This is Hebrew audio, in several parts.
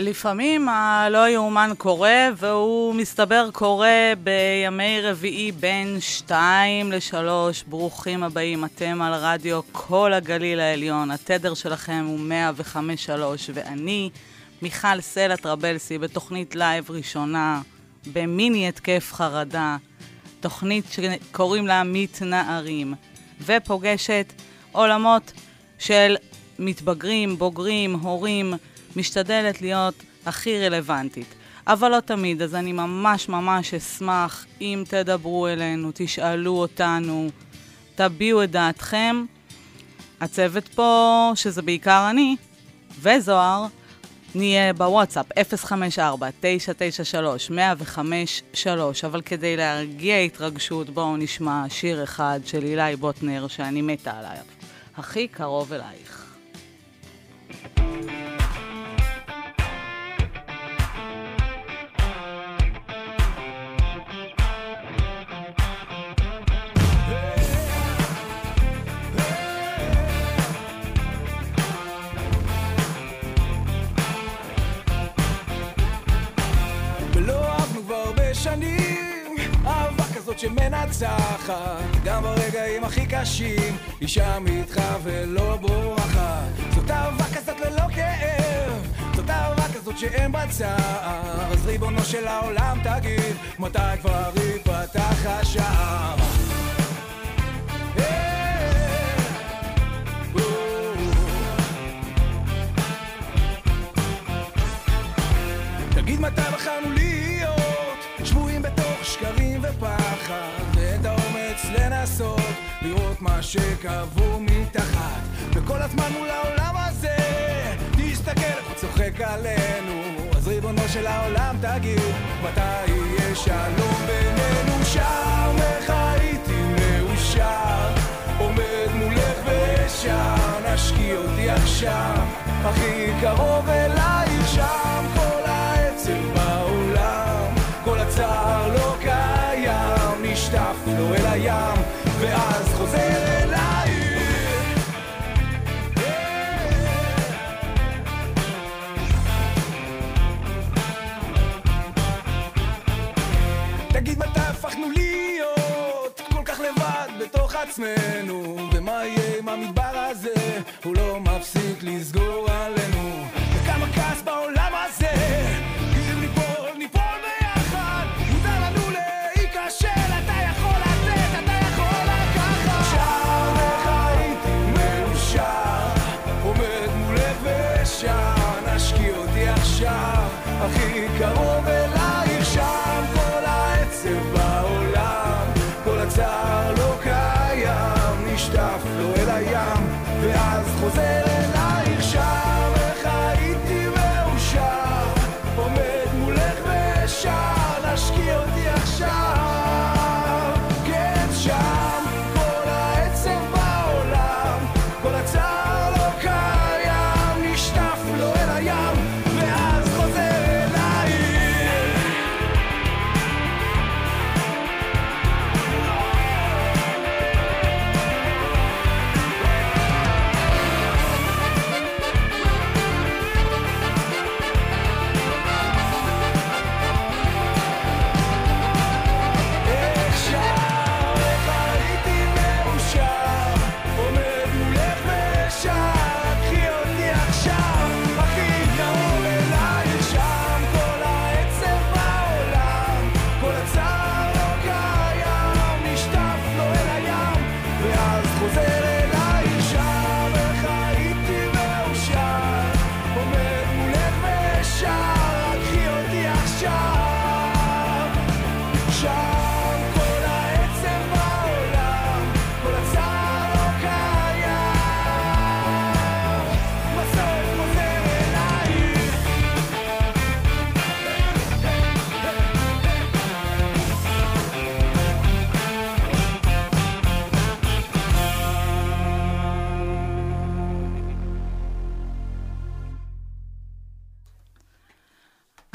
לפעמים הלא יאומן קורה, והוא מסתבר קורה בימי רביעי בין שתיים לשלוש. ברוכים הבאים, אתם על רדיו קול הגליל העליון. התדר שלכם הוא 105.3, ואני, מיכל סלע טרבלסי, בתוכנית לייב ראשונה, במיני התקף חרדה, תוכנית שקוראים לה מתנערים, ופוגשת עולמות של מתבגרים, בוגרים, הורים, משתדלת להיות הכי רלוונטית. אבל לא תמיד, אז אני ממש ממש אשמח אם תדברו אלינו, תשאלו אותנו, תביעו את דעתכם. הצוות פה, שזה בעיקר אני, וזוהר, נהיה בוואטסאפ 054-993-1053, אבל כדי להרגיע התרגשות, בואו נשמע שיר אחד של אילי בוטנר שאני מתה עליו. הכי קרוב אלייך. כזאת שמנצחת. גם ברגעים הכי קשים היא שם איתך ולא בורחת. זאת אהבה כזאת ללא כאב. זאת אהבה כזאת שאין בה צער. אז ריבונו של העולם תגיד מתי כבר ייפתח השער. תגיד מתי בחרנו שקרים ופחד ואין את האומץ לנסות לראות מה שקבור מתחת. וכל הזמן מול העולם הזה תסתכל איך הוא צוחק עלינו. אז ריבונו של העולם תגיד מתי יהיה שלום בינינו? שם איך הייתי מאושר. עומד מולך ושר נשקיע אותי עכשיו. הכי קרוב אלייך שם כל העצב בעולם. כל הצער לו אל הים ואז חוזר אלייך תגיד מתי הפכנו להיות כל כך לבד בתוך עצמנו ומה יהיה עם המדבר הזה? הוא לא מפסיק לסגור עלינו לו אל הים ואז חוזר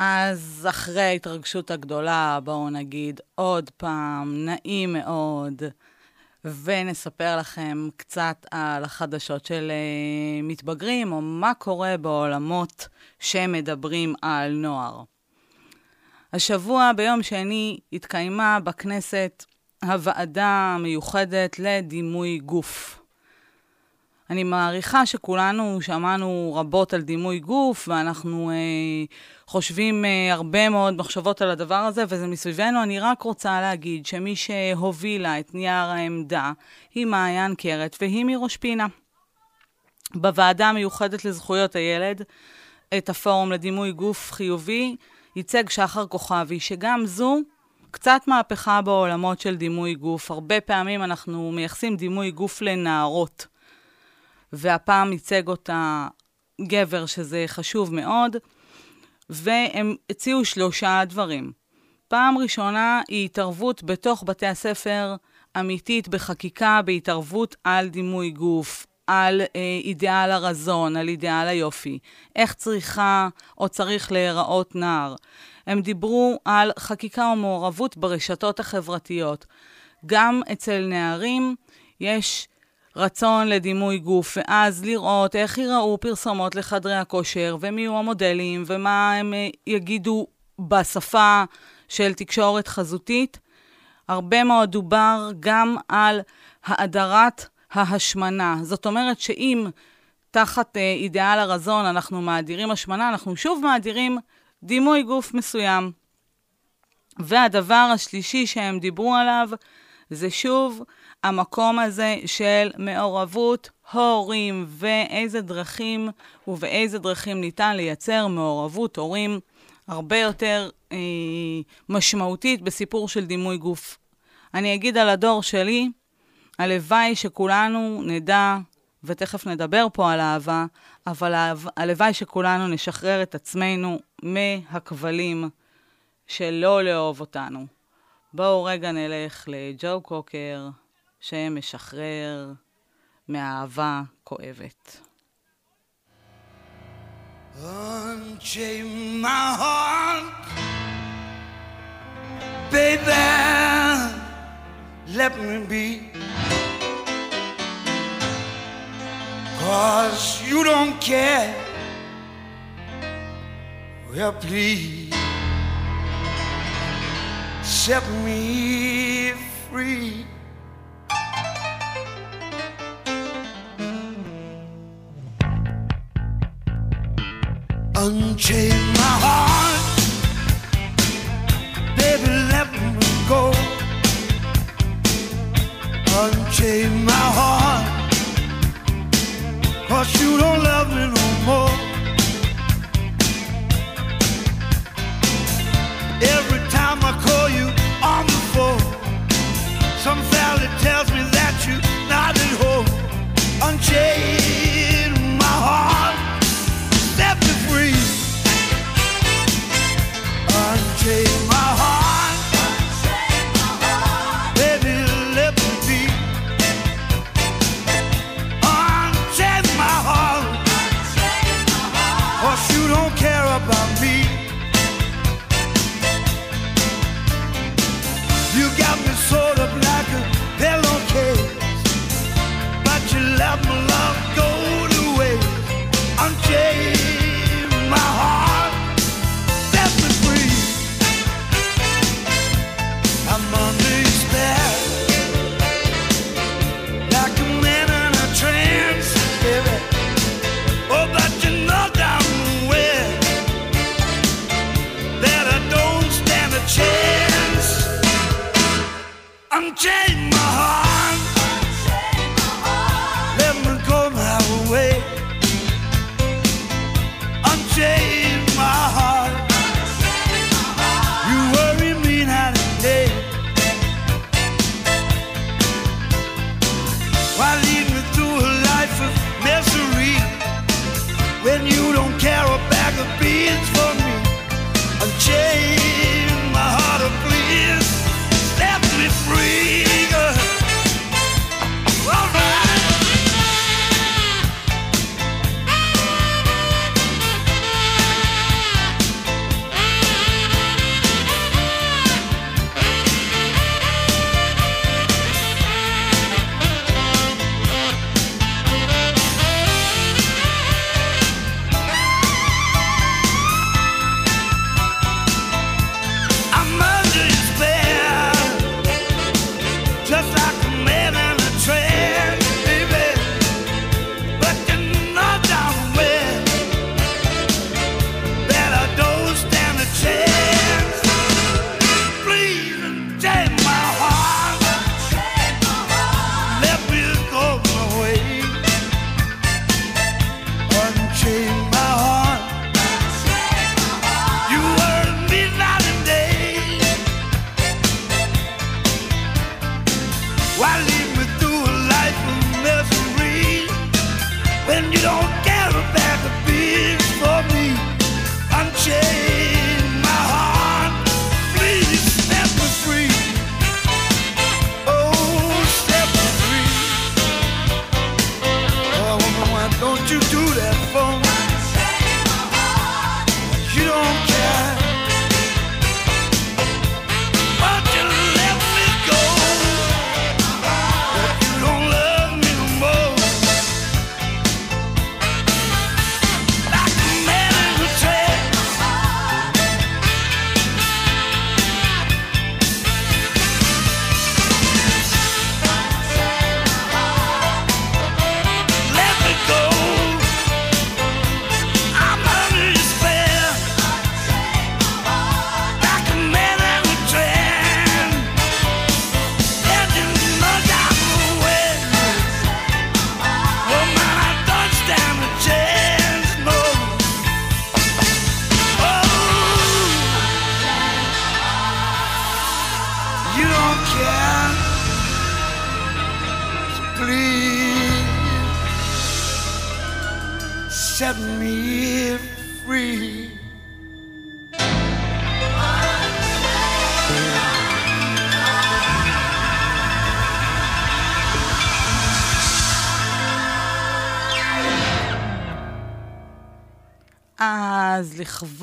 אז אחרי ההתרגשות הגדולה, בואו נגיד עוד פעם, נעים מאוד, ונספר לכם קצת על החדשות של uh, מתבגרים, או מה קורה בעולמות שמדברים על נוער. השבוע, ביום שני, התקיימה בכנסת הוועדה המיוחדת לדימוי גוף. אני מעריכה שכולנו שמענו רבות על דימוי גוף, ואנחנו אה, חושבים אה, הרבה מאוד מחשבות על הדבר הזה, וזה מסביבנו. אני רק רוצה להגיד שמי שהובילה את נייר העמדה היא מעיין קרת, והיא מראש פינה. בוועדה המיוחדת לזכויות הילד, את הפורום לדימוי גוף חיובי, ייצג שחר כוכבי, שגם זו קצת מהפכה בעולמות של דימוי גוף. הרבה פעמים אנחנו מייחסים דימוי גוף לנערות. והפעם ייצג אותה גבר, שזה חשוב מאוד, והם הציעו שלושה דברים. פעם ראשונה היא התערבות בתוך בתי הספר אמיתית בחקיקה, בהתערבות על דימוי גוף, על אה, אידיאל הרזון, על אידיאל היופי, איך צריכה או צריך להיראות נער. הם דיברו על חקיקה ומעורבות ברשתות החברתיות. גם אצל נערים יש רצון לדימוי גוף, ואז לראות איך ייראו פרסומות לחדרי הכושר, ומי יהיו המודלים, ומה הם אה, יגידו בשפה של תקשורת חזותית. הרבה מאוד דובר גם על האדרת ההשמנה. זאת אומרת שאם תחת אה, אידיאל הרזון אנחנו מאדירים השמנה, אנחנו שוב מאדירים דימוי גוף מסוים. והדבר השלישי שהם דיברו עליו זה שוב המקום הזה של מעורבות הורים ואיזה דרכים ובאיזה דרכים ניתן לייצר מעורבות הורים הרבה יותר אה, משמעותית בסיפור של דימוי גוף. אני אגיד על הדור שלי, הלוואי שכולנו נדע, ותכף נדבר פה על אהבה, אבל הלוואי שכולנו נשחרר את עצמנו מהכבלים של לא לאהוב אותנו. בואו רגע נלך לג'ו קוקר. שמשחרר מאהבה כואבת. Unchain my heart, baby, let me be. Cause you don't care. Well, please set me free. Unchain my heart, baby, let me go. Unchain my heart, cause you don't love me no more. Every time I call you on the phone, some valley tells me that you're not at home. Unchain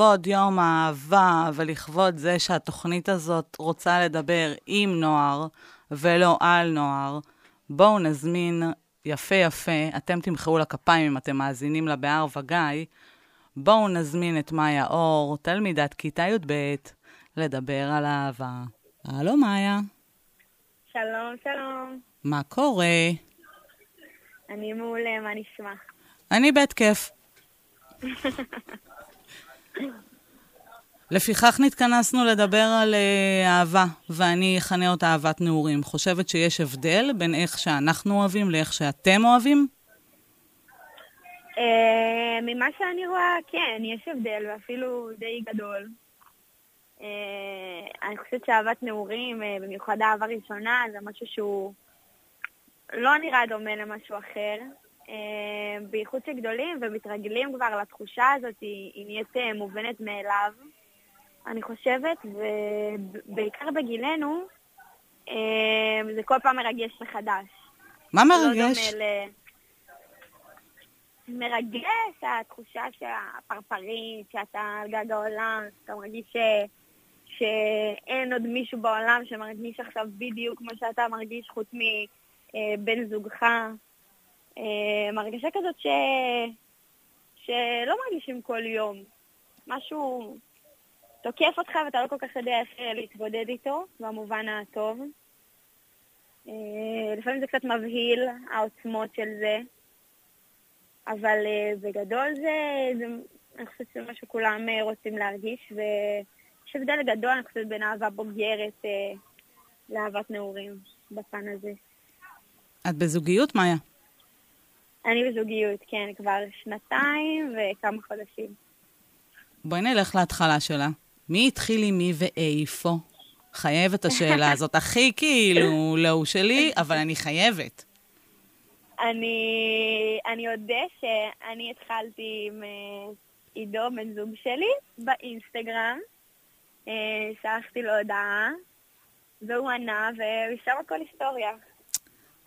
לכבוד יום האהבה ולכבוד זה שהתוכנית הזאת רוצה לדבר עם נוער ולא על נוער, בואו נזמין יפה יפה, אתם תמחאו לה כפיים אם אתם מאזינים לה בהר וגיא, בואו נזמין את מאיה אור, תלמידת כיתה י"ב, לדבר על אהבה. הלו מאיה, שלום, שלום. מה קורה? אני מעולה, מה נשמע? אני בהתקף. לפיכך נתכנסנו לדבר על uh, אהבה, ואני אכנה אותה אהבת נעורים. חושבת שיש הבדל בין איך שאנחנו אוהבים לאיך שאתם אוהבים? אה, ממה שאני רואה, כן, יש הבדל, ואפילו די גדול. אה, אני חושבת שאהבת נעורים, אה, במיוחד אהבה ראשונה, זה משהו שהוא לא נראה דומה למשהו אחר. אה, בייחוד שגדולים ומתרגלים כבר לתחושה הזאת, היא, נהיית אה, מובנת מאליו, אני חושבת, ובעיקר בגילנו, אה, זה כל פעם מרגש מחדש. מה זה מרגש? לא. מרגש התחושה שהפרפרית, שאתה על גג העולם, שאתה מרגיש ש... שאין עוד מישהו בעולם שמרגיש עכשיו בדיוק כמו שאתה מרגיש חוץ מבן זוגך. אה, מרגשה כזאת ש... שלא מרגישים כל יום. משהו תוקף אותך ואתה לא כל כך יודע איך אה, להתמודד איתו, במובן הטוב. אה, לפעמים זה קצת מבהיל, העוצמות של זה, אבל בגדול זה, זה, אני חושבת שזה מה שכולם רוצים להרגיש, ויש הבדל גדול, אני חושבת, בין אהבה בוגרת אה, לאהבת נעורים בפן הזה. את בזוגיות, מאיה? אני בזוגיות, כן, כבר שנתיים וכמה חודשים. בואי נלך להתחלה שלה. מי התחיל עם מי ואיפה? חייבת השאלה הזאת. הכי כאילו לא שלי, אבל אני חייבת. אני, אני אודה שאני התחלתי עם אה, עידו, בן זוג שלי, באינסטגרם. אה, שלחתי לו הודעה, והוא ענה, ומשם הכל היסטוריה.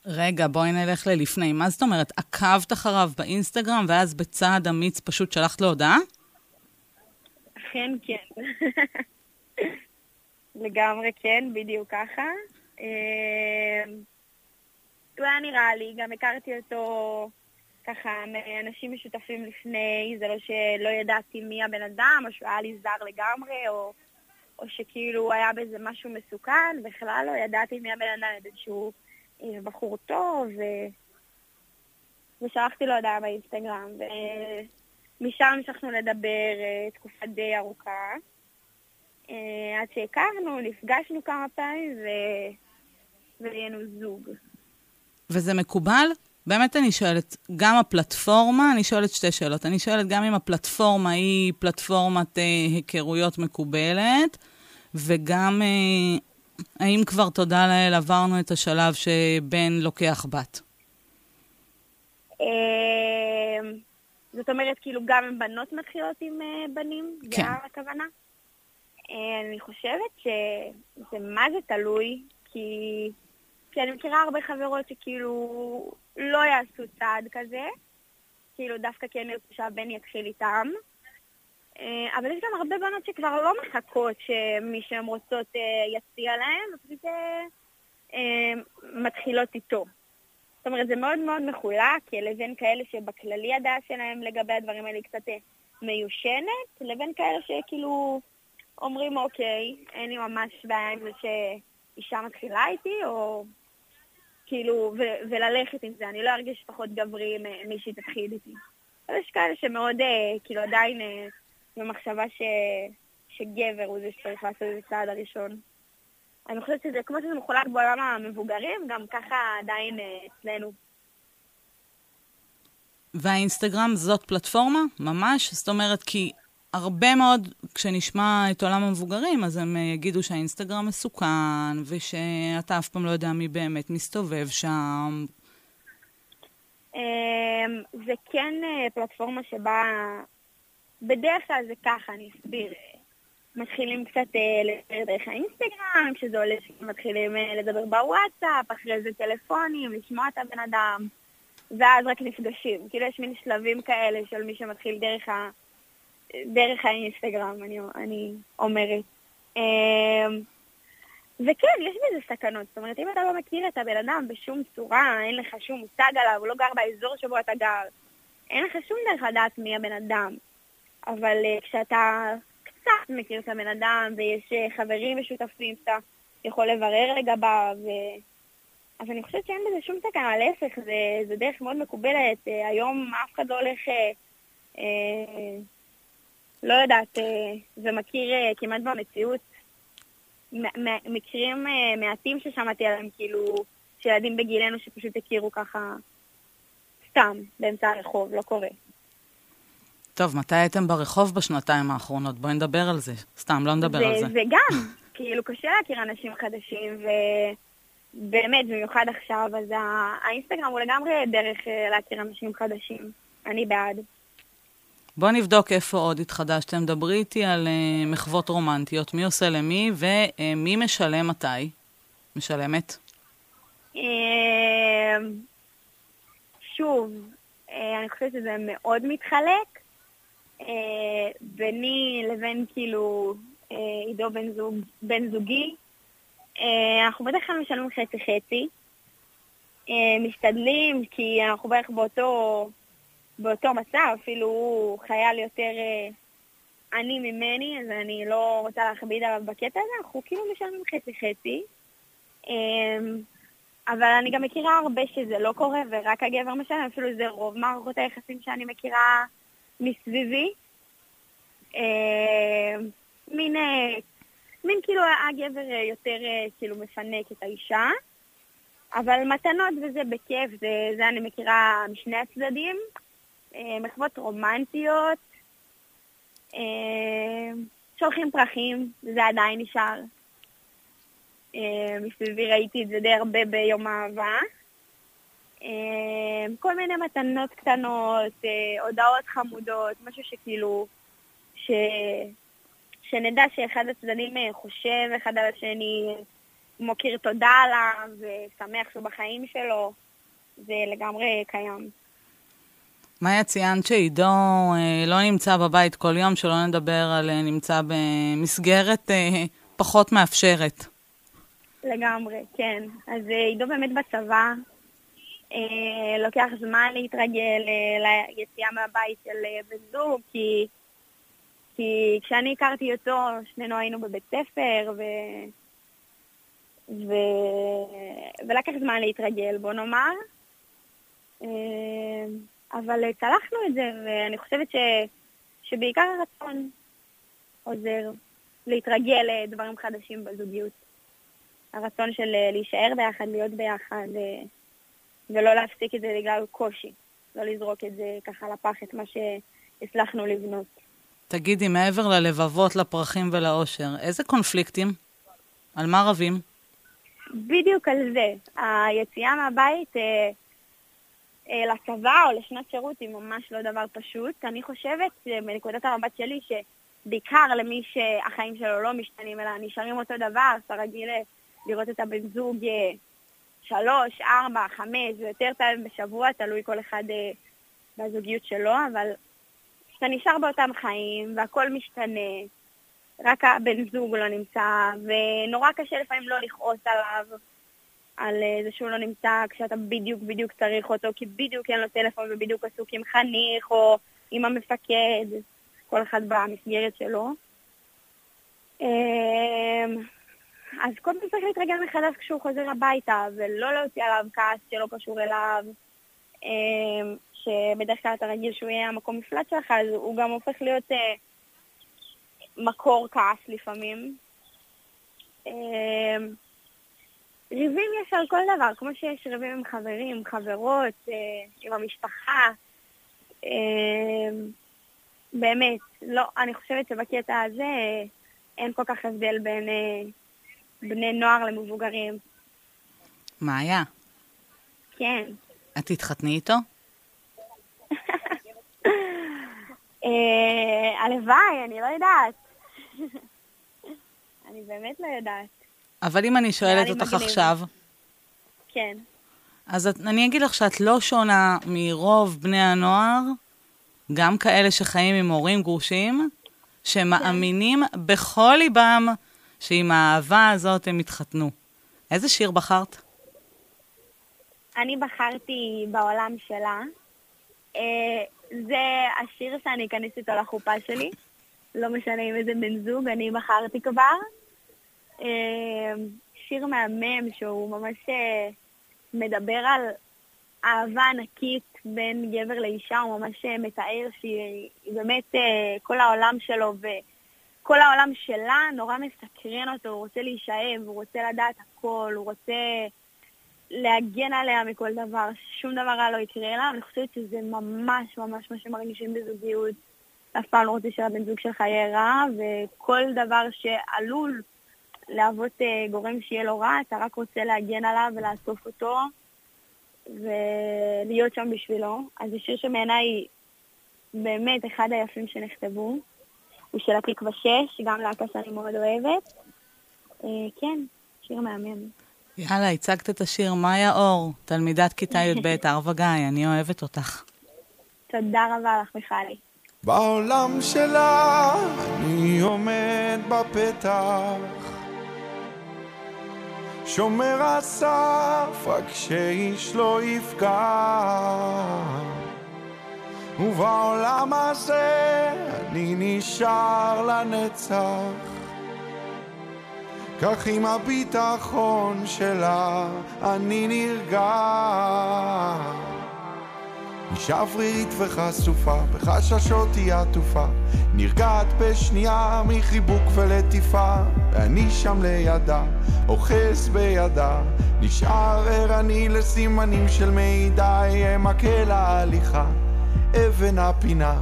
רגע, בואי נלך ללפני. מה זאת אומרת? עקבת אחריו באינסטגרם, ואז בצעד אמיץ פשוט שלחת לו הודעה? אכן כן. לגמרי כן, בדיוק ככה. אה, הוא היה נראה לי, גם הכרתי אותו ככה מאנשים משותפים לפני, זה לא שלא ידעתי מי הבן אדם, או שהוא היה לי זר לגמרי, או, או שכאילו היה בזה משהו מסוכן, בכלל לא ידעתי מי הבן אדם, ידעתי שהוא בחור טוב. ושלחתי לו הודעה באינסטגרם, ומשם המשכנו לדבר אה, תקופה די ארוכה. אה, עד שהכרנו, נפגשנו כמה פעמים, ו... ונהיינו זוג. וזה מקובל? באמת אני שואלת, גם הפלטפורמה, אני שואלת שתי שאלות. אני שואלת גם אם הפלטפורמה היא פלטפורמת אה, היכרויות מקובלת, וגם אה, האם כבר, תודה לאל, עברנו את השלב שבן לוקח בת. אה, זאת אומרת, כאילו גם עם בנות מתחילות עם אה, בנים? כן. זה הכוונה? אה, אני חושבת שזה מה זה תלוי, כי, כי אני מכירה הרבה חברות שכאילו לא יעשו צעד כזה, כאילו דווקא כן ירצו שהבן יתחיל איתם. אה, אבל יש גם הרבה בנות שכבר לא מחכות שמי שהן רוצות אה, יציע להן, ופשוט אה, מתחילות איתו. זאת אומרת, זה מאוד מאוד מחולק, לבין כאלה שבכללי הדעה שלהם לגבי הדברים האלה היא קצת מיושנת, לבין כאלה שכאילו אומרים, אוקיי, אין לי ממש בעיה עם זה שאישה מתחילה איתי, או כאילו, ו- וללכת עם זה, אני לא ארגיש פחות גברי אם מישהי תתחיל איתי. אבל יש כאלה שמאוד, כאילו, עדיין במחשבה ש... שגבר הוא זה שצריך לעשות את הצעד הראשון. אני חושבת שזה, כמו שזה מחולק בעולם המבוגרים, גם ככה עדיין אה, אצלנו. והאינסטגרם זאת פלטפורמה? ממש? זאת אומרת, כי הרבה מאוד, כשנשמע את עולם המבוגרים, אז הם אה, יגידו שהאינסטגרם מסוכן, ושאתה אף פעם לא יודע מי באמת מסתובב שם. אמ, זה כן אה, פלטפורמה שבה, בדרך כלל זה ככה, אני אסביר. מתחילים קצת אה, לדבר דרך האינסטגרם, כשזה עולה מתחילים אה, לדבר בוואטסאפ, אחרי זה טלפונים, לשמוע את הבן אדם, ואז רק נפגשים. כאילו יש מין שלבים כאלה של מי שמתחיל דרך, ה... דרך האינסטגרם, אני, אני אומרת. אמ, וכן, יש בזה סכנות. זאת אומרת, אם אתה לא מכיר את הבן אדם בשום צורה, אין לך שום מושג עליו, הוא לא גר באזור שבו אתה גר, אין לך שום דרך לדעת מי הבן אדם. אבל uh, כשאתה קצת מכיר את הבן אדם, ויש uh, חברים משותפים שאתה יכול לברר לגביו. אז אני חושבת שאין בזה שום סכנה, להפך, זה, זה דרך מאוד מקובלת. Uh, היום אף אחד לא הולך, uh, לא יודעת, uh, ומכיר uh, כמעט במציאות מקרים אה, מעטים ששמעתי עליהם, כאילו, שילדים בגילנו שפשוט הכירו ככה סתם, באמצע הרחוב, לא קורה. טוב, מתי הייתם ברחוב בשנתיים האחרונות? בואי נדבר על זה. סתם, לא נדבר זה, על זה. זה גם, כאילו, קשה להכיר אנשים חדשים, ובאמת, במיוחד עכשיו, אז האינסטגרם הוא לגמרי דרך אה, להכיר אנשים חדשים. אני בעד. בוא נבדוק איפה עוד התחדשתם. דברי איתי על uh, מחוות רומנטיות, מי עושה למי ומי משלם מתי? משלמת? שוב, אה, אני חושבת שזה מאוד מתחלק. אה, ביני לבין כאילו עידו בן, זוג, בן זוגי, אנחנו בדרך כלל משלמים חצי חצי. משתדלים, כי אנחנו בערך באותו באותו מצב, אפילו הוא חייל יותר אה, עני ממני, אז אני לא רוצה להכביד עליו בקטע הזה, אנחנו כאילו משלמים חצי-חצי. אה, אבל אני גם מכירה הרבה שזה לא קורה, ורק הגבר משלם, אפילו זה רוב מערכות היחסים שאני מכירה מסביבי. אה, מין, אה, מין כאילו הגבר אה, יותר כאילו מפנק את האישה. אבל מתנות וזה בכיף, זה, זה אני מכירה משני הצדדים. מחוות רומנטיות, שולחים פרחים, זה עדיין נשאר. מסביבי ראיתי את זה די הרבה ביום אהבה. כל מיני מתנות קטנות, הודעות חמודות, משהו שכאילו, ש... שנדע שאחד הצדדים חושב אחד על השני, מוקיר תודה עליו, ושמח שהוא בחיים שלו, זה לגמרי קיים. מאיה ציינת שעידו אה, לא נמצא בבית כל יום, שלא נדבר על אה, נמצא במסגרת אה, פחות מאפשרת. לגמרי, כן. אז אה, עידו באמת בצבא, אה, לוקח זמן להתרגל אה, ליציאה מהבית של אה, בן זוג, כי, כי כשאני הכרתי אותו, שנינו היינו בבית ספר, ו... ו... ולקח זמן להתרגל, בוא נאמר. אה, אבל אה, צלחנו את זה, ואני חושבת ש, שבעיקר הרצון עוזר להתרגל לדברים חדשים בזוגיות. הרצון של אה, להישאר ביחד, להיות ביחד, אה, ולא להפסיק את זה בגלל קושי. לא לזרוק את זה ככה לפח, את מה שהצלחנו לבנות. תגידי, מעבר ללבבות, לפרחים ולאושר, איזה קונפליקטים? על מה רבים? בדיוק על זה. היציאה מהבית אה, לצבא או לשנת שירות היא ממש לא דבר פשוט. אני חושבת, בנקודת המבט שלי, שבעיקר למי שהחיים שלו לא משתנים, אלא נשארים אותו דבר, אתה רגיל אה, לראות את הבן זוג אה, שלוש, ארבע, חמש, ויותר פעמים בשבוע, תלוי כל אחד בזוגיות שלו, אבל כשאתה נשאר באותם חיים והכל משתנה, רק הבן זוג לא נמצא, ונורא קשה לפעמים לא לכעוס עליו. על אה, זה שהוא לא נמצא כשאתה בדיוק בדיוק צריך אותו, כי בדיוק אין לו טלפון ובדיוק עסוק עם חניך או עם המפקד, כל אחד במסגרת שלו. אמ, אז כל צריך להתרגל מחדש כשהוא חוזר הביתה, ולא להוציא עליו כעס שלא קשור אליו, אמ, שבדרך כלל אתה רגיל שהוא יהיה המקום מפלט שלך, אז הוא גם הופך להיות אה, מקור כעס לפעמים. אמ, ריבים יש על כל דבר, כמו שיש ריבים עם חברים, חברות, אה, עם המשפחה. אה, באמת, לא, אני חושבת שבקטע הזה אין כל כך הבדל בין אה, בני נוער למבוגרים. מה היה? כן. את תתחתני איתו? אה, הלוואי, אני לא יודעת. אני באמת לא יודעת. אבל אם אני לא, שואלת אותך עכשיו... כן. אז את, אני אגיד לך שאת לא שונה מרוב בני הנוער, גם כאלה שחיים עם הורים גרושים, כן. שמאמינים כן. בכל ליבם שעם האהבה הזאת הם יתחתנו. איזה שיר בחרת? אני בחרתי בעולם שלה. אה, זה השיר שאני אכנס איתו לחופה שלי. לא משנה עם איזה בן זוג, אני בחרתי כבר. אה, שיר מהמם שהוא ממש אה, מדבר על אהבה ענקית בין גבר לאישה, הוא ממש מתאר שהיא היא באמת כל העולם שלו וכל העולם שלה נורא מסקרן אותו, הוא רוצה להישאב, הוא רוצה לדעת הכל, הוא רוצה להגן עליה מכל דבר, שום דבר רע לא יקרה לה, אני חושבת שזה ממש ממש מה שמרגישים בזוגיות. אף פעם לא רוצה שהבן זוג שלך יהיה רע, וכל דבר שעלול להוות אה, גורם שיהיה לו רע, אתה רק רוצה להגן עליו ולאסוף אותו ולהיות שם בשבילו. אז זה שיר שבעיניי באמת אחד היפים שנכתבו. הוא של התקווה 6, גם להקה שאני מאוד אוהבת. אה, כן, שיר מהמם. יאללה, הצגת את השיר מאיה אור, תלמידת כיתה י"ב, ערבה גיא, אני אוהבת אותך. תודה רבה לך, מיכלי. בעולם שלה אני עומד בפתח שומר הסף רק שאיש לא יפגע ובעולם הזה אני נשאר לנצח. כך עם הביטחון שלה אני נרגע. אישה אוורירית וחשופה, בחששות היא עטופה, נרגעת בשנייה מחיבוק ולטיפה, ואני שם לידה, אוחז בידה, נשאר ערני לסימנים של מידע, אהיה מקל ההליכה, אבן הפינה,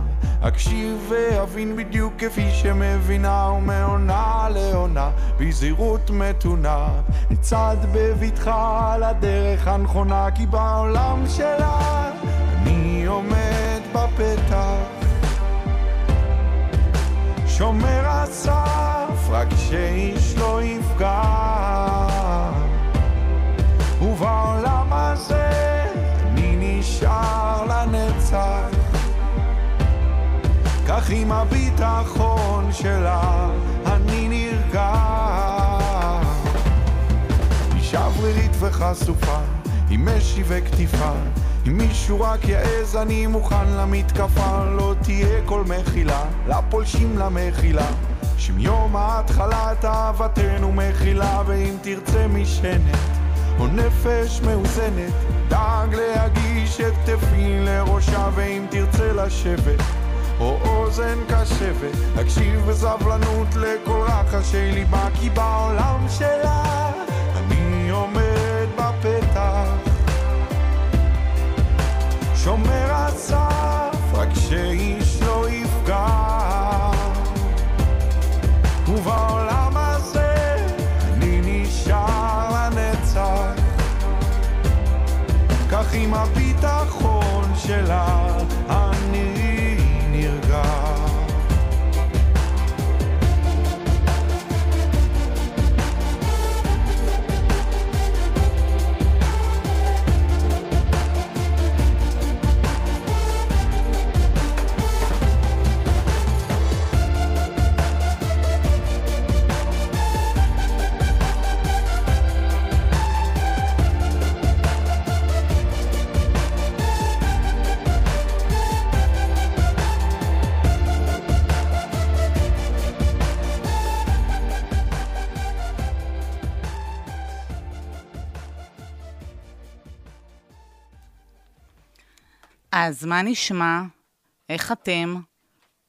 אקשיב ואבין בדיוק כפי שמבינה, ומעונה לעונה, בזהירות מתונה, נצעד בבטחה על הדרך הנכונה, כי בעולם שלה אני עומד בפתח, שומר הסף, רק שאיש לא יפגע. ובעולם כך עם הביטחון שלה אני נרגע. אישה אוורירית וחשופה, עם משי וכתיפה. אם מישהו רק יעז, אני מוכן למתקפה. לא תהיה כל מחילה, לפולשים למחילה. שמיום ההתחלת אהבתנו מכילה, ואם תרצה משענת, או נפש מאוזנת, דאג להגיש את כתפי לראשה, ואם תרצה לשבת, או אוזן קשבת, אקשיב בסבלנות לכל רחשי ליבה, כי בעולם שלה אני עומד בפתח. שומר הסף, רק שאיש אז מה נשמע? איך אתם?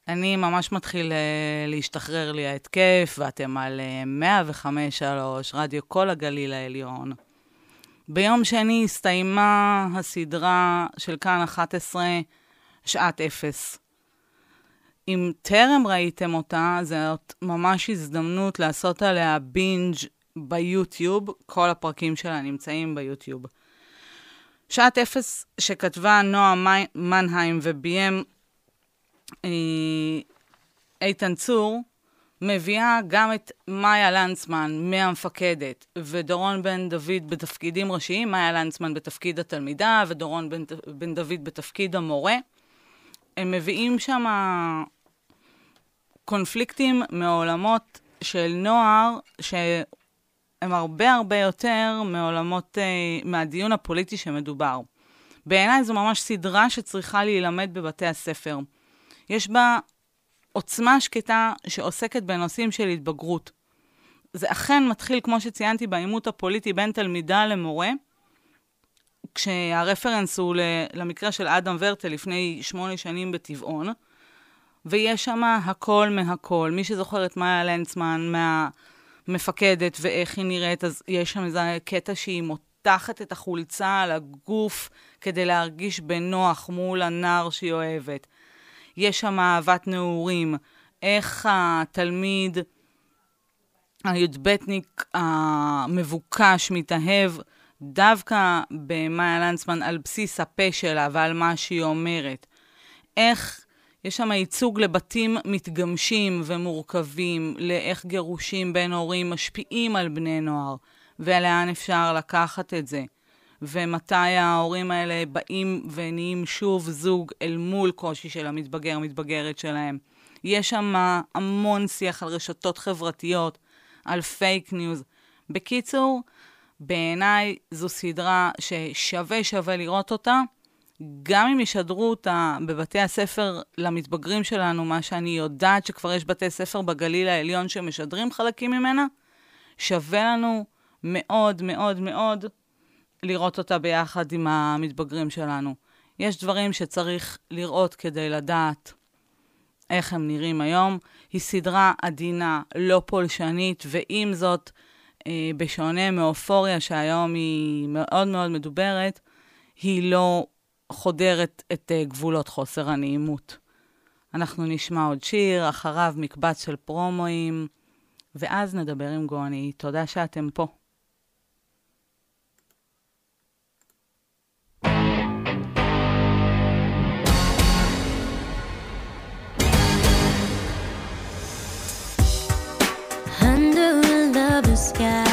אני ממש מתחיל uh, להשתחרר לי ההתקף, ואתם על uh, 105.3, רדיו כל הגליל העליון. ביום שני הסתיימה הסדרה של כאן 11, שעת אפס. אם טרם ראיתם אותה, זאת ממש הזדמנות לעשות עליה בינג' ביוטיוב. כל הפרקים שלה נמצאים ביוטיוב. שעת אפס שכתבה נועה מנהיים וביים אה, איתן צור מביאה גם את מאיה לנצמן מהמפקדת, ודורון בן דוד בתפקידים ראשיים, מאיה לנצמן בתפקיד התלמידה, ודורון בן, בן דוד בתפקיד המורה. הם מביאים שם קונפליקטים מעולמות של נוער, שהם הרבה הרבה יותר מעולמות, אה, מהדיון הפוליטי שמדובר. בעיניי זו ממש סדרה שצריכה להילמד בבתי הספר. יש בה עוצמה שקטה שעוסקת בנושאים של התבגרות. זה אכן מתחיל, כמו שציינתי, בעימות הפוליטי בין תלמידה למורה, כשהרפרנס הוא למקרה של אדם ורטל לפני שמונה שנים בטבעון, ויש שם הכל מהכל. מי שזוכר את מאיה לנצמן מהמפקדת ואיך היא נראית, אז יש שם איזה קטע שהיא מותחת את החולצה על הגוף כדי להרגיש בנוח מול הנער שהיא אוהבת. יש שם אהבת נעורים, איך התלמיד הי"בניק המבוקש מתאהב דווקא במאיה לנצמן על בסיס הפה שלה ועל מה שהיא אומרת. איך יש שם ייצוג לבתים מתגמשים ומורכבים, לאיך גירושים בין הורים משפיעים על בני נוער, ולאן אפשר לקחת את זה. ומתי ההורים האלה באים ונהיים שוב זוג אל מול קושי של המתבגר, מתבגרת שלהם. יש שם המון שיח על רשתות חברתיות, על פייק ניוז. בקיצור, בעיניי זו סדרה ששווה שווה לראות אותה. גם אם ישדרו אותה בבתי הספר למתבגרים שלנו, מה שאני יודעת שכבר יש בתי ספר בגליל העליון שמשדרים חלקים ממנה, שווה לנו מאוד מאוד מאוד לראות אותה ביחד עם המתבגרים שלנו. יש דברים שצריך לראות כדי לדעת איך הם נראים היום. היא סדרה עדינה, לא פולשנית, ועם זאת, אה, בשונה מאופוריה שהיום היא מאוד מאוד מדוברת, היא לא חודרת את אה, גבולות חוסר הנעימות. אנחנו נשמע עוד שיר, אחריו מקבץ של פרומואים, ואז נדבר עם גוני. תודה שאתם פה. sky.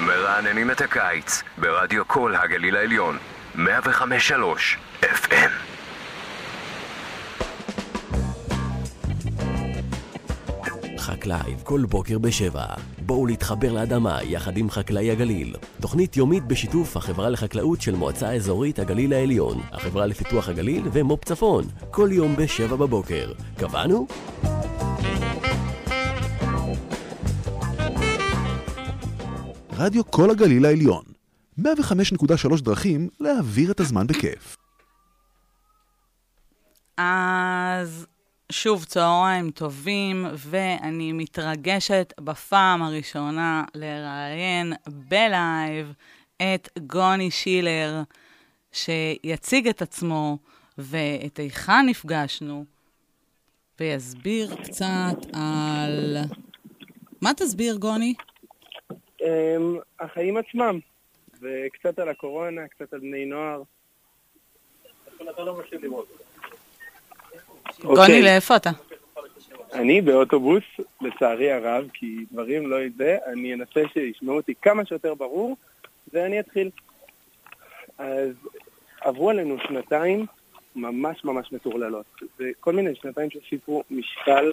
מרעננים את הקיץ ברדיו כל הגליל העליון, 105.3 FM. חקלאי כל בוקר בשבע. בואו להתחבר לאדמה יחד עם חקלאי הגליל. תוכנית יומית בשיתוף החברה לחקלאות של מועצה אזורית הגליל העליון, החברה לפיתוח הגליל ומו"פ צפון. כל יום בשבע בבוקר. קבענו? רדיו כל הגליל העליון. 105.3 דרכים להעביר את הזמן בכיף. אז שוב צהריים טובים, ואני מתרגשת בפעם הראשונה לראיין בלייב את גוני שילר, שיציג את עצמו ואת היכן נפגשנו, ויסביר קצת על... מה תסביר, גוני? אמ, החיים עצמם, וקצת על הקורונה, קצת על בני נוער. גוני, לאיפה אתה? אני באוטובוס, לצערי הרב, כי דברים לא זה, אני אנסה שישמעו אותי כמה שיותר ברור, ואני אתחיל. אז עברו עלינו שנתיים ממש ממש מטורללות, וכל מיני שנתיים שהוסיפו משקל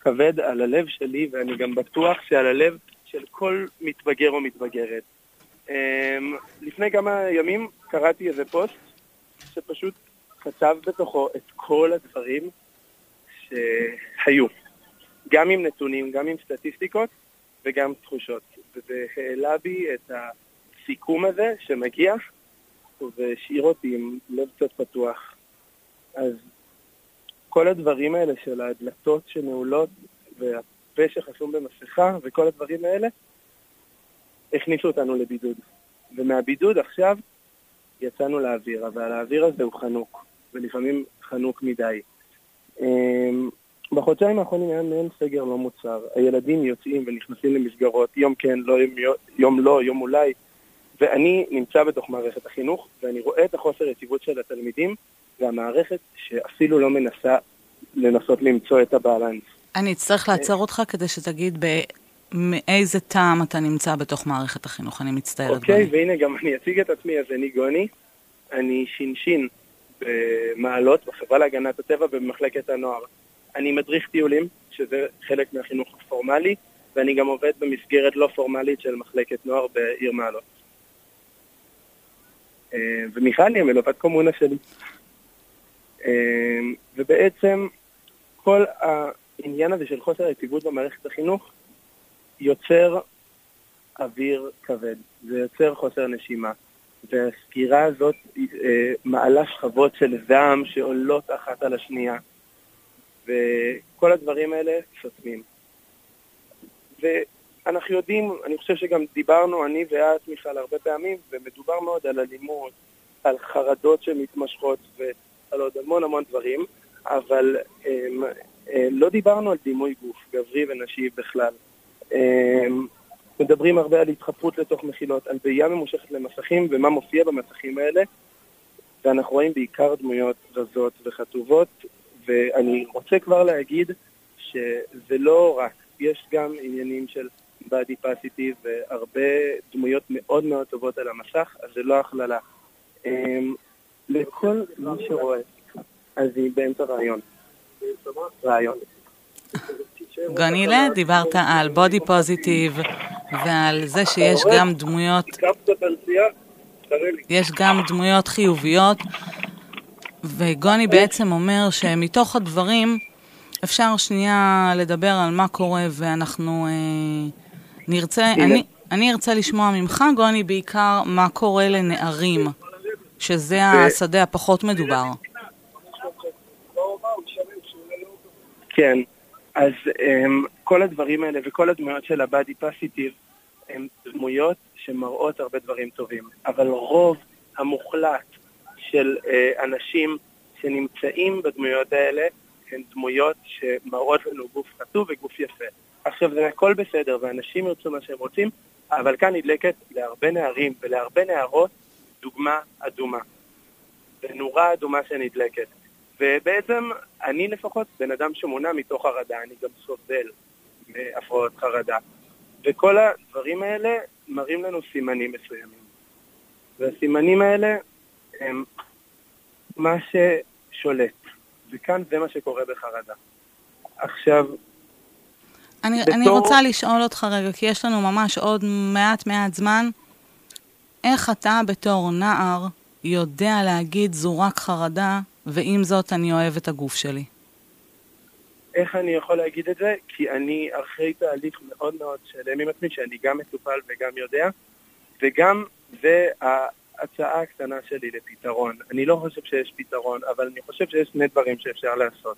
כבד על הלב שלי, ואני גם בטוח שעל הלב של כל מתבגר או מתבגרת. אמ, לפני כמה ימים קראתי איזה פוסט שפשוט כתב בתוכו את כל הדברים שהיו, גם עם נתונים, גם עם סטטיסטיקות וגם תחושות. וזה העלה בי את הסיכום הזה שמגיע והשאיר אותי עם לב קצת פתוח. אז כל הדברים האלה של הדלתות שנעולות והפה שחסום במסכה וכל הדברים האלה הכניסו אותנו לבידוד. ומהבידוד עכשיו יצאנו לאוויר, אבל האוויר הזה הוא חנוק, ולפעמים חנוק מדי. אמ, בחודשיים האחרונים היה מעין סגר לא מוצר. הילדים יוצאים ונכנסים למסגרות, יום כן, לא, יום, יום לא, יום אולי, ואני נמצא בתוך מערכת החינוך, ואני רואה את החוסר יציבות של התלמידים, והמערכת שאפילו לא מנסה לנסות למצוא את הבאלנס. אני אצטרך לעצור אותך כדי שתגיד מאיזה טעם אתה נמצא בתוך מערכת החינוך, אני מצטערת. אוקיי, גוני. והנה גם אני אציג את עצמי, אז אני גוני, אני שינשין במעלות, בחברה להגנת הטבע במחלקת הנוער. אני מדריך טיולים, שזה חלק מהחינוך הפורמלי, ואני גם עובד במסגרת לא פורמלית של מחלקת נוער בעיר מעלות. אה, ומיכל היא המלוות קומונה שלי. אה, ובעצם כל העניין הזה של חוסר היציבות במערכת החינוך יוצר אוויר כבד, זה יוצר חוסר נשימה. והסגירה הזאת אה, מעלה שכבות של זעם שעולות אחת על השנייה. וכל הדברים האלה סותמים. ואנחנו יודעים, אני חושב שגם דיברנו, אני ואת, מיכל, הרבה פעמים, ומדובר מאוד על אלימות, על חרדות שמתמשכות ועל עוד המון המון דברים, אבל אה, אה, לא דיברנו על דימוי גוף, גברי ונשי בכלל. אה, מדברים הרבה על התחפרות לתוך מחילות, על בעייה ממושכת למסכים ומה מופיע במסכים האלה, ואנחנו רואים בעיקר דמויות רזות וחטובות, ואני רוצה כבר להגיד שזה לא רק, יש גם עניינים של body positive והרבה דמויות מאוד מאוד טובות על המסך, אז זה לא הכללה. אמ, לכל מי שרואה, אז היא באמצע רעיון. רעיון. גונילה, דיברת על בודי פוזיטיב ועל זה שיש גם דמויות, יש גם דמויות חיוביות, וגוני בעצם אומר שמתוך הדברים אפשר שנייה לדבר על מה קורה ואנחנו אה, נרצה, אני, אני ארצה לשמוע ממך, גוני, בעיקר מה קורה לנערים, שזה השדה הפחות מדובר. כן, אז um, כל הדברים האלה וכל הדמויות של הבאדי פסיטיב הן דמויות שמראות הרבה דברים טובים, אבל רוב המוחלט של uh, אנשים שנמצאים בדמויות האלה הן דמויות שמראות לנו גוף חטוב וגוף יפה. עכשיו, זה הכל בסדר, ואנשים ירצו מה שהם רוצים, אבל כאן נדלקת להרבה נערים ולהרבה נערות דוגמה אדומה. ונורה אדומה שנדלקת. ובעצם אני לפחות בן אדם שמונע מתוך חרדה, אני גם סובל מהפרעות חרדה. וכל הדברים האלה מראים לנו סימנים מסוימים. והסימנים האלה הם מה ששולט. וכאן זה מה שקורה בחרדה. עכשיו, אני, בתור- אני רוצה לשאול אותך רגע, כי יש לנו ממש עוד מעט מעט זמן. איך אתה בתור נער יודע להגיד זו רק חרדה, ועם זאת אני אוהב את הגוף שלי? איך אני יכול להגיד את זה? כי אני אחרי תהליך מאוד מאוד שלם עם עצמי, שאני גם מטופל וגם יודע, וגם זה ההצעה הקטנה שלי לפתרון. אני לא חושב שיש פתרון, אבל אני חושב שיש שני דברים שאפשר לעשות.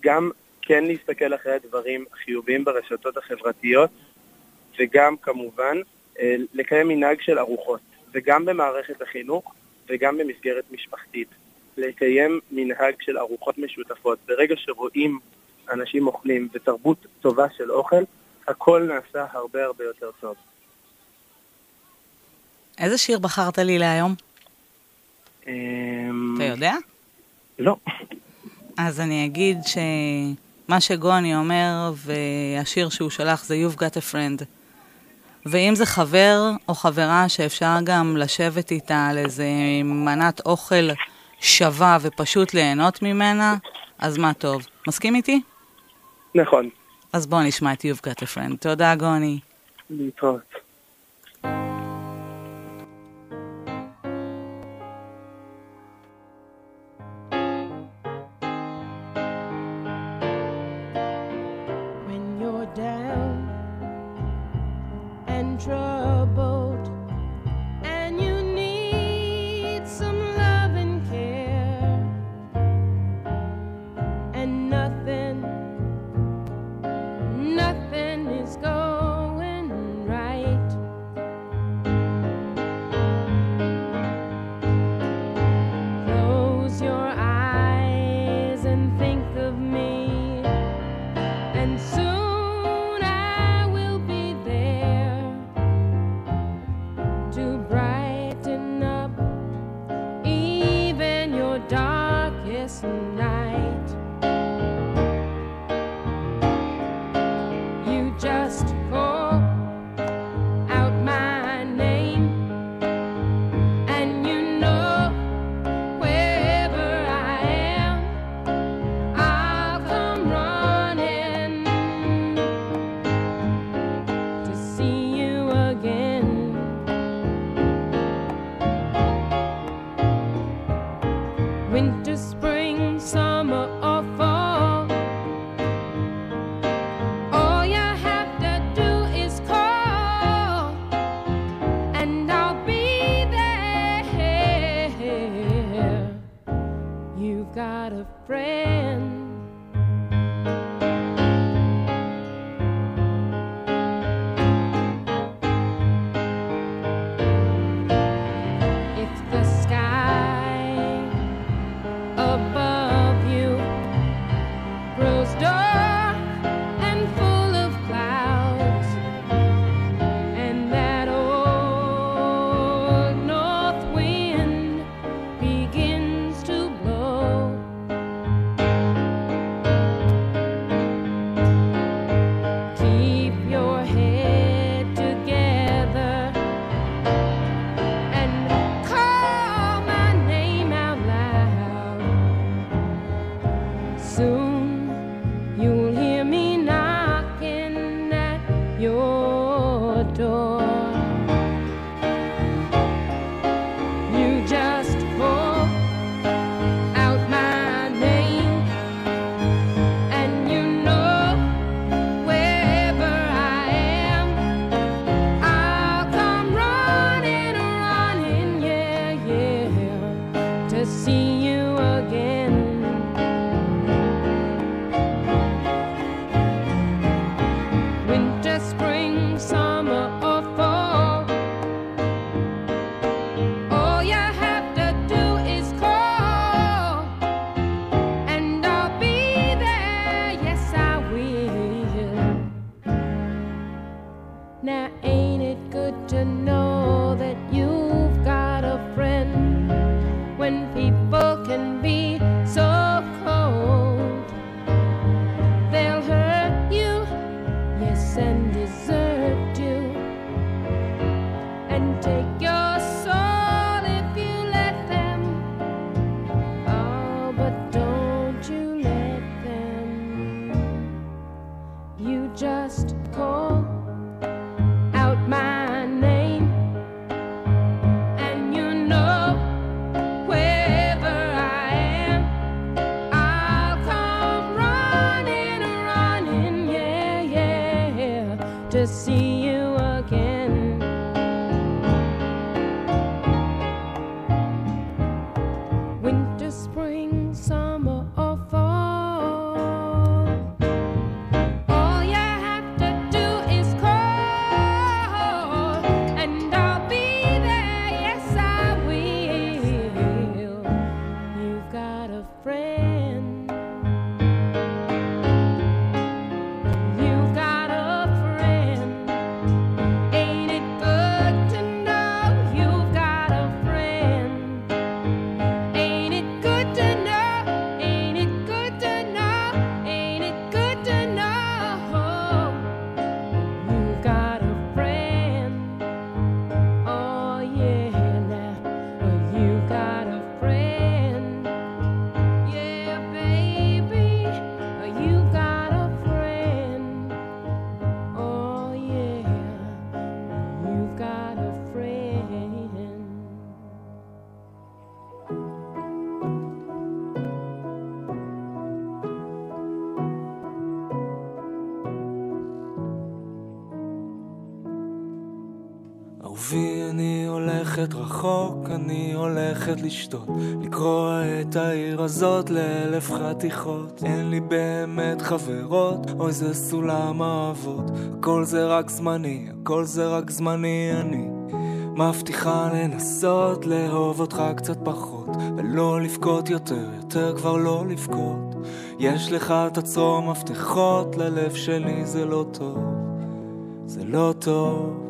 גם כן להסתכל אחרי הדברים החיוביים ברשתות החברתיות, וגם כמובן אה, לקיים מנהג של ארוחות, וגם במערכת החינוך וגם במסגרת משפחתית. לקיים מנהג של ארוחות משותפות. ברגע שרואים אנשים אוכלים ותרבות טובה של אוכל, הכל נעשה הרבה הרבה יותר טוב. איזה שיר בחרת לי להיום? אמ, אתה יודע? לא. אז אני אגיד שמה שגוני אומר, והשיר שהוא שלח זה You've got a friend. ואם זה חבר או חברה שאפשר גם לשבת איתה על איזה מנת אוכל שווה ופשוט ליהנות ממנה, אז מה טוב. מסכים איתי? נכון. אז בואו נשמע את You've got a friend. תודה, גוני. להתראות. לשתות, לקרוע את העיר הזאת לאלף חתיכות. אין לי באמת חברות, אוי זה סולם אהבות, הכל זה רק זמני, הכל זה רק זמני אני. מבטיחה לנסות לאהוב אותך קצת פחות, ולא לבכות יותר, יותר כבר לא לבכות. יש לך תצרור מפתחות, ללב שלי זה לא טוב, זה לא טוב.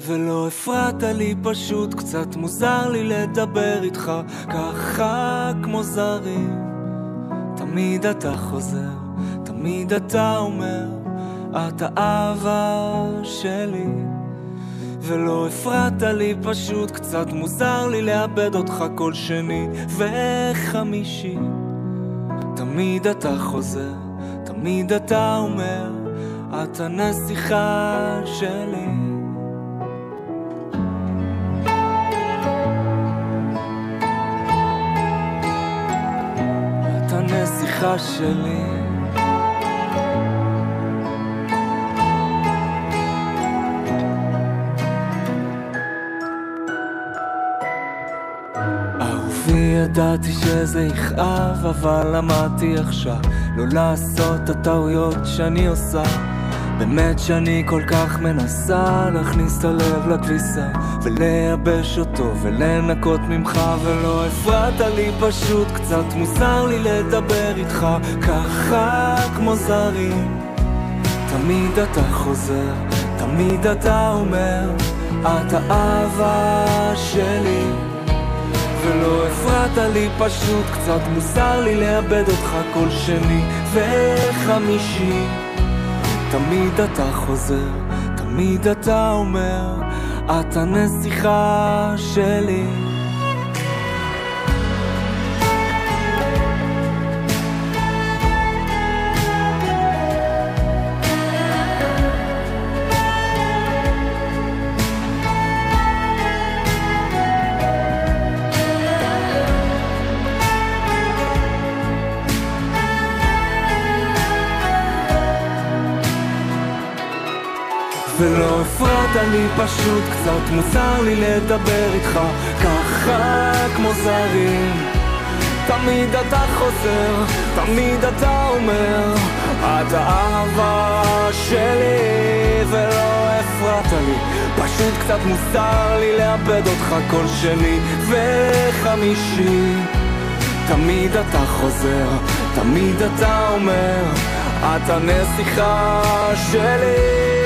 ולא הפרעת לי פשוט, קצת מוזר לי לדבר איתך ככה כמו זרים. תמיד אתה חוזר, תמיד אתה אומר, את האהבה שלי. ולא הפרעת לי פשוט, קצת מוזר לי לאבד אותך כל שני וחמישי. תמיד אתה חוזר, תמיד אתה אומר, את הנסיכה שלי. הנסיכה שלי. אהובי, ידעתי שזה יכאב, אבל למדתי עכשיו לא לעשות את הטעויות שאני עושה. באמת שאני כל כך מנסה להכניס את הלב לכביסה ולייבש אותו ולנקות ממך ולא הפרעת לי פשוט קצת מוזר לי לדבר איתך ככה כמו זרים. תמיד אתה חוזר, תמיד אתה אומר את האהבה שלי. ולא הפרעת לי פשוט קצת מוזר לי לאבד אותך כל שני וחמישי תמיד אתה חוזר, תמיד אתה אומר, את הנסיכה שלי. פשוט קצת מוזר לי לדבר איתך ככה כמו זרים. תמיד אתה חוזר, תמיד אתה אומר את האהבה שלי ולא הפרעת לי. פשוט קצת מוזר לי לאבד אותך כל שני וחמישי. תמיד אתה חוזר, תמיד אתה אומר את הנסיכה שלי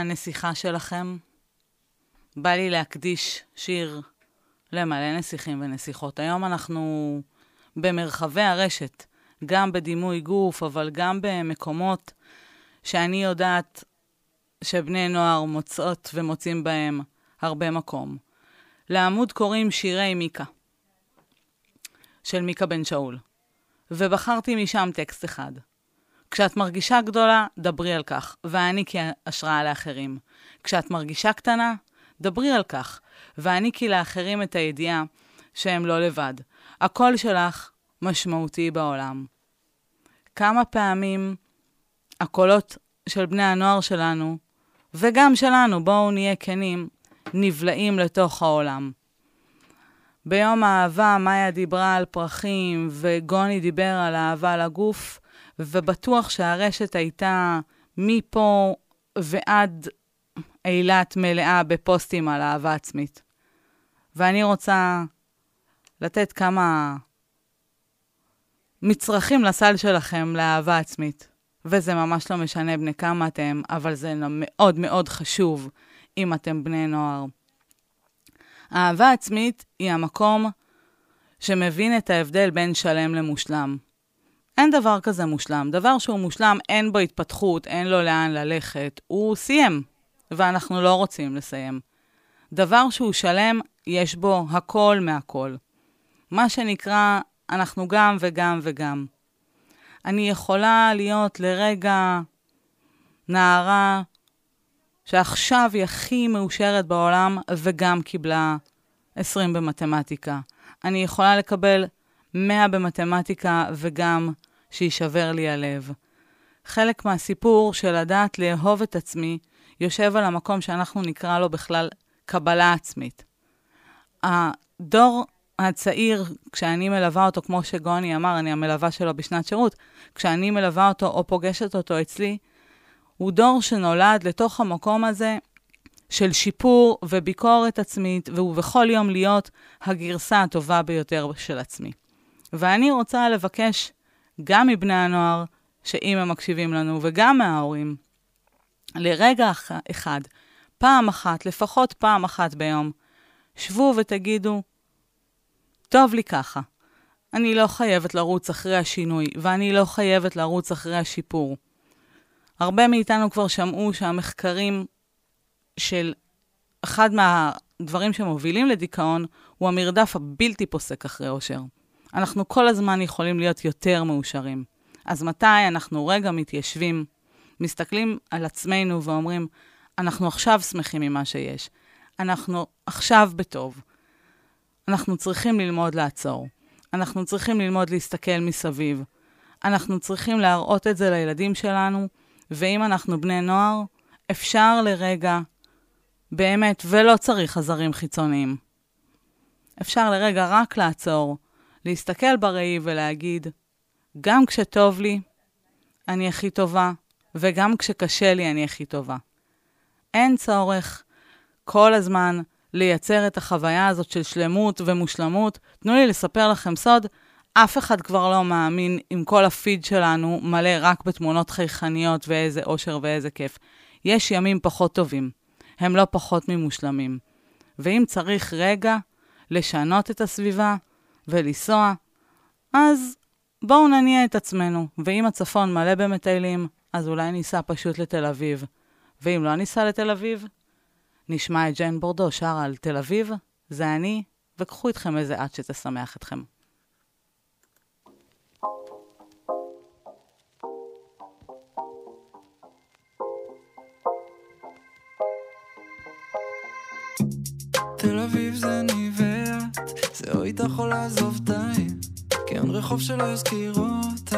הנסיכה שלכם? בא לי להקדיש שיר למלא נסיכים ונסיכות. היום אנחנו במרחבי הרשת, גם בדימוי גוף, אבל גם במקומות שאני יודעת שבני נוער מוצאות ומוצאים בהם הרבה מקום. לעמוד קוראים שירי מיקה, של מיקה בן שאול, ובחרתי משם טקסט אחד. כשאת מרגישה גדולה, דברי על כך, והעניקי השראה לאחרים. כשאת מרגישה קטנה, דברי על כך, והעניקי לאחרים את הידיעה שהם לא לבד. הקול שלך משמעותי בעולם. כמה פעמים הקולות של בני הנוער שלנו, וגם שלנו, בואו נהיה כנים, נבלעים לתוך העולם. ביום האהבה מאיה דיברה על פרחים, וגוני דיבר על אהבה לגוף, ובטוח שהרשת הייתה מפה ועד אילת מלאה בפוסטים על אהבה עצמית. ואני רוצה לתת כמה מצרכים לסל שלכם לאהבה עצמית. וזה ממש לא משנה בני כמה אתם, אבל זה מאוד מאוד חשוב אם אתם בני נוער. אהבה עצמית היא המקום שמבין את ההבדל בין שלם למושלם. אין דבר כזה מושלם. דבר שהוא מושלם, אין בו התפתחות, אין לו לאן ללכת. הוא סיים, ואנחנו לא רוצים לסיים. דבר שהוא שלם, יש בו הכל מהכל. מה שנקרא, אנחנו גם וגם וגם. אני יכולה להיות לרגע נערה שעכשיו היא הכי מאושרת בעולם וגם קיבלה 20 במתמטיקה. אני יכולה לקבל 100 במתמטיקה וגם שיישבר לי הלב. חלק מהסיפור של לדעת לאהוב את עצמי יושב על המקום שאנחנו נקרא לו בכלל קבלה עצמית. הדור הצעיר, כשאני מלווה אותו, כמו שגוני אמר, אני המלווה שלו בשנת שירות, כשאני מלווה אותו או פוגשת אותו אצלי, הוא דור שנולד לתוך המקום הזה של שיפור וביקורת עצמית, והוא בכל יום להיות הגרסה הטובה ביותר של עצמי. ואני רוצה לבקש גם מבני הנוער, שאם הם מקשיבים לנו, וגם מההורים, לרגע אחד, פעם אחת, לפחות פעם אחת ביום, שבו ותגידו, טוב לי ככה. אני לא חייבת לרוץ אחרי השינוי, ואני לא חייבת לרוץ אחרי השיפור. הרבה מאיתנו כבר שמעו שהמחקרים של אחד מהדברים שמובילים לדיכאון הוא המרדף הבלתי פוסק אחרי אושר. אנחנו כל הזמן יכולים להיות יותר מאושרים. אז מתי אנחנו רגע מתיישבים, מסתכלים על עצמנו ואומרים, אנחנו עכשיו שמחים ממה שיש. אנחנו עכשיו בטוב. אנחנו צריכים ללמוד לעצור. אנחנו צריכים ללמוד להסתכל מסביב. אנחנו צריכים להראות את זה לילדים שלנו, ואם אנחנו בני נוער, אפשר לרגע, באמת, ולא צריך עזרים חיצוניים. אפשר לרגע רק לעצור, להסתכל בראי ולהגיד, גם כשטוב לי, אני הכי טובה, וגם כשקשה לי, אני הכי טובה. אין צורך כל הזמן לייצר את החוויה הזאת של שלמות ומושלמות. תנו לי לספר לכם סוד, אף אחד כבר לא מאמין אם כל הפיד שלנו מלא רק בתמונות חייכניות ואיזה אושר ואיזה כיף. יש ימים פחות טובים, הם לא פחות ממושלמים. ואם צריך רגע לשנות את הסביבה ולנסוע, אז בואו נניע את עצמנו, ואם הצפון מלא במטיילים, אז אולי ניסע פשוט לתל אביב. ואם לא ניסע לתל אביב, נשמע את ג'ן בורדו שר על תל אביב, זה אני, וקחו איתכם איזה עד שתשמח אתכם. תל אביב זה אני איתך או לעזוב די, כי אין רחוב שלא יזכיר אותך.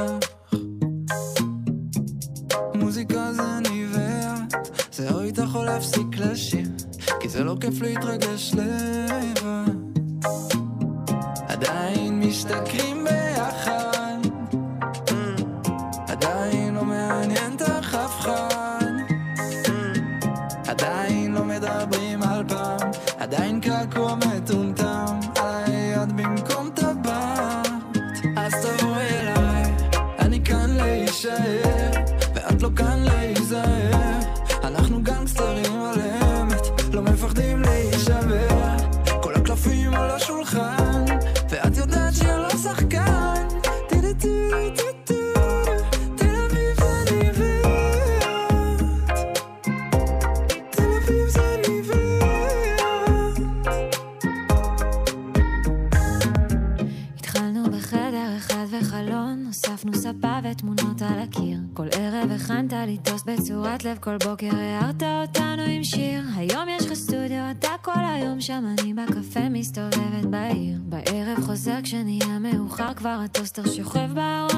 מוזיקה זה אני ואת, זה או איתך או להפסיק לשיר, כי זה לא כיף להתרגש לבד. עדיין משתכרים לב כל בוקר, הערת אותנו עם שיר. היום יש לך סטודיו, אתה כל היום שם, אני בקפה מסתובבת בעיר. בערב חוזר כשנהיה מאוחר, כבר הטוסטר שוכב בארון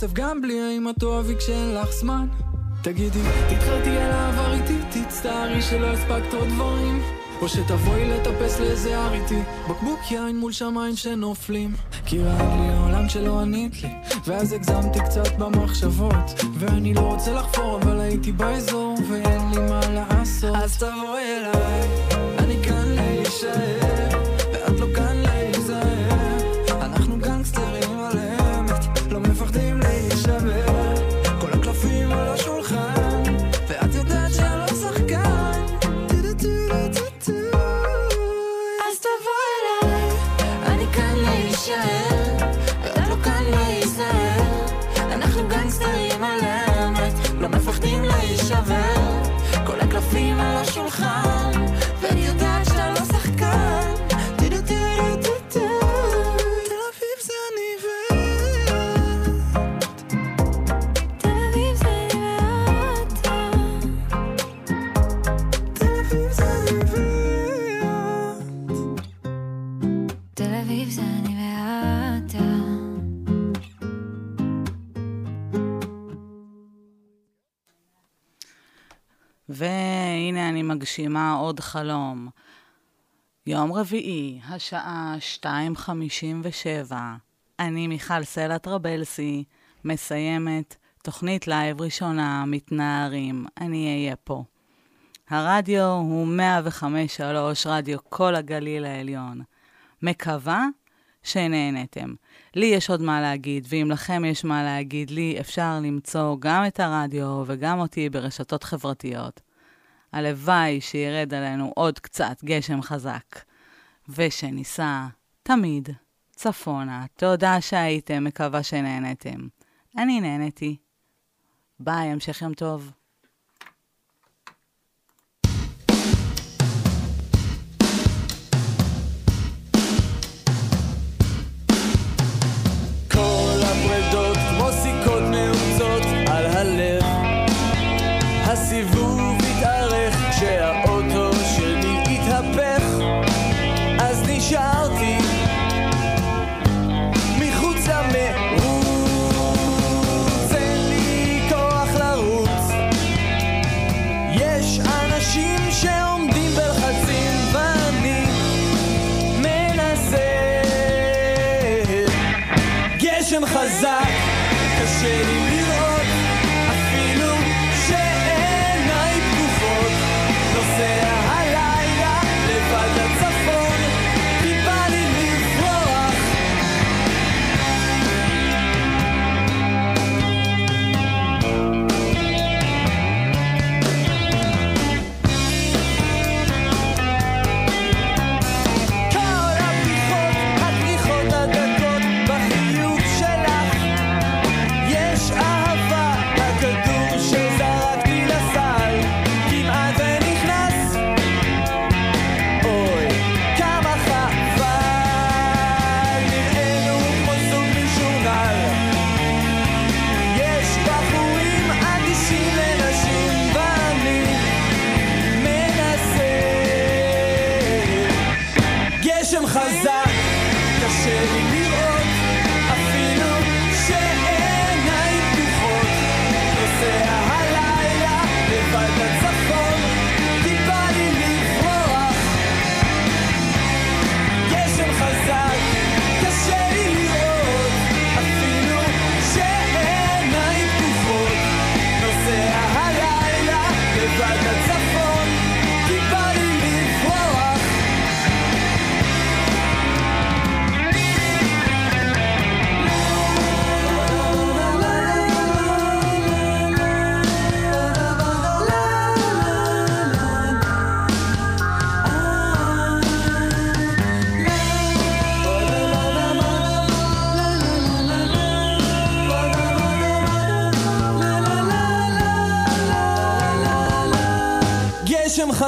כסף, גם בלי, האם את תאהבי כשאין לך זמן? תגידי, תתחרתי על העבר איתי, תצטערי שלא הספקת עוד דברים. או שתבואי לטפס לאיזה הר איתי. בקבוק יין מול שמיים שנופלים. כי רעד לי העולם כשלא ענית לי. ואז הגזמתי קצת במחשבות. ואני לא רוצה לחפור אבל הייתי באזור ואין לי מה לעשות. אז תבואי מגשימה עוד חלום. יום רביעי, השעה 2:57. אני מיכל סלע טרבלסי, מסיימת תוכנית לייב ראשונה, מתנערים, אני אהיה פה. הרדיו הוא 105.3, רדיו קול הגליל העליון. מקווה שנהנתם. לי יש עוד מה להגיד, ואם לכם יש מה להגיד לי, אפשר למצוא גם את הרדיו וגם אותי ברשתות חברתיות. הלוואי שירד עלינו עוד קצת גשם חזק, ושניסע תמיד צפונה. תודה שהייתם, מקווה שנהנתם. אני נהניתי. ביי, המשך יום טוב. הסיבוב התארך כשהאוטו שלי התהפך אז נשארתי חזק, קשה לי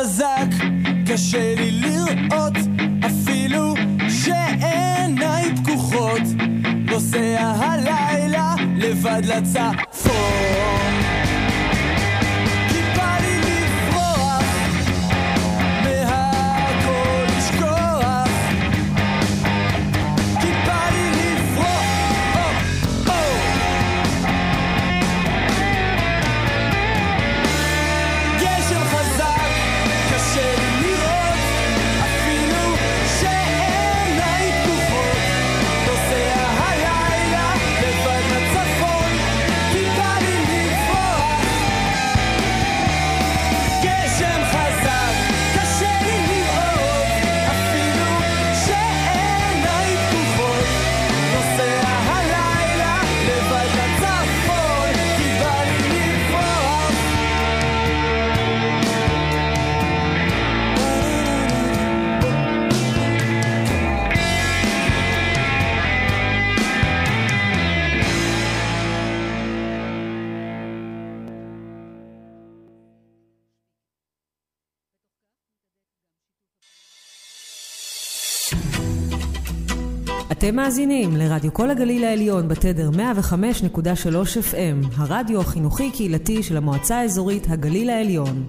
חזק, קשה לי לראות, אפילו שעיניי פקוחות. נוסע הלילה לבד לצפון. אתם מאזינים לרדיו כל הגליל העליון בתדר 105.3 FM, הרדיו החינוכי-קהילתי של המועצה האזורית הגליל העליון.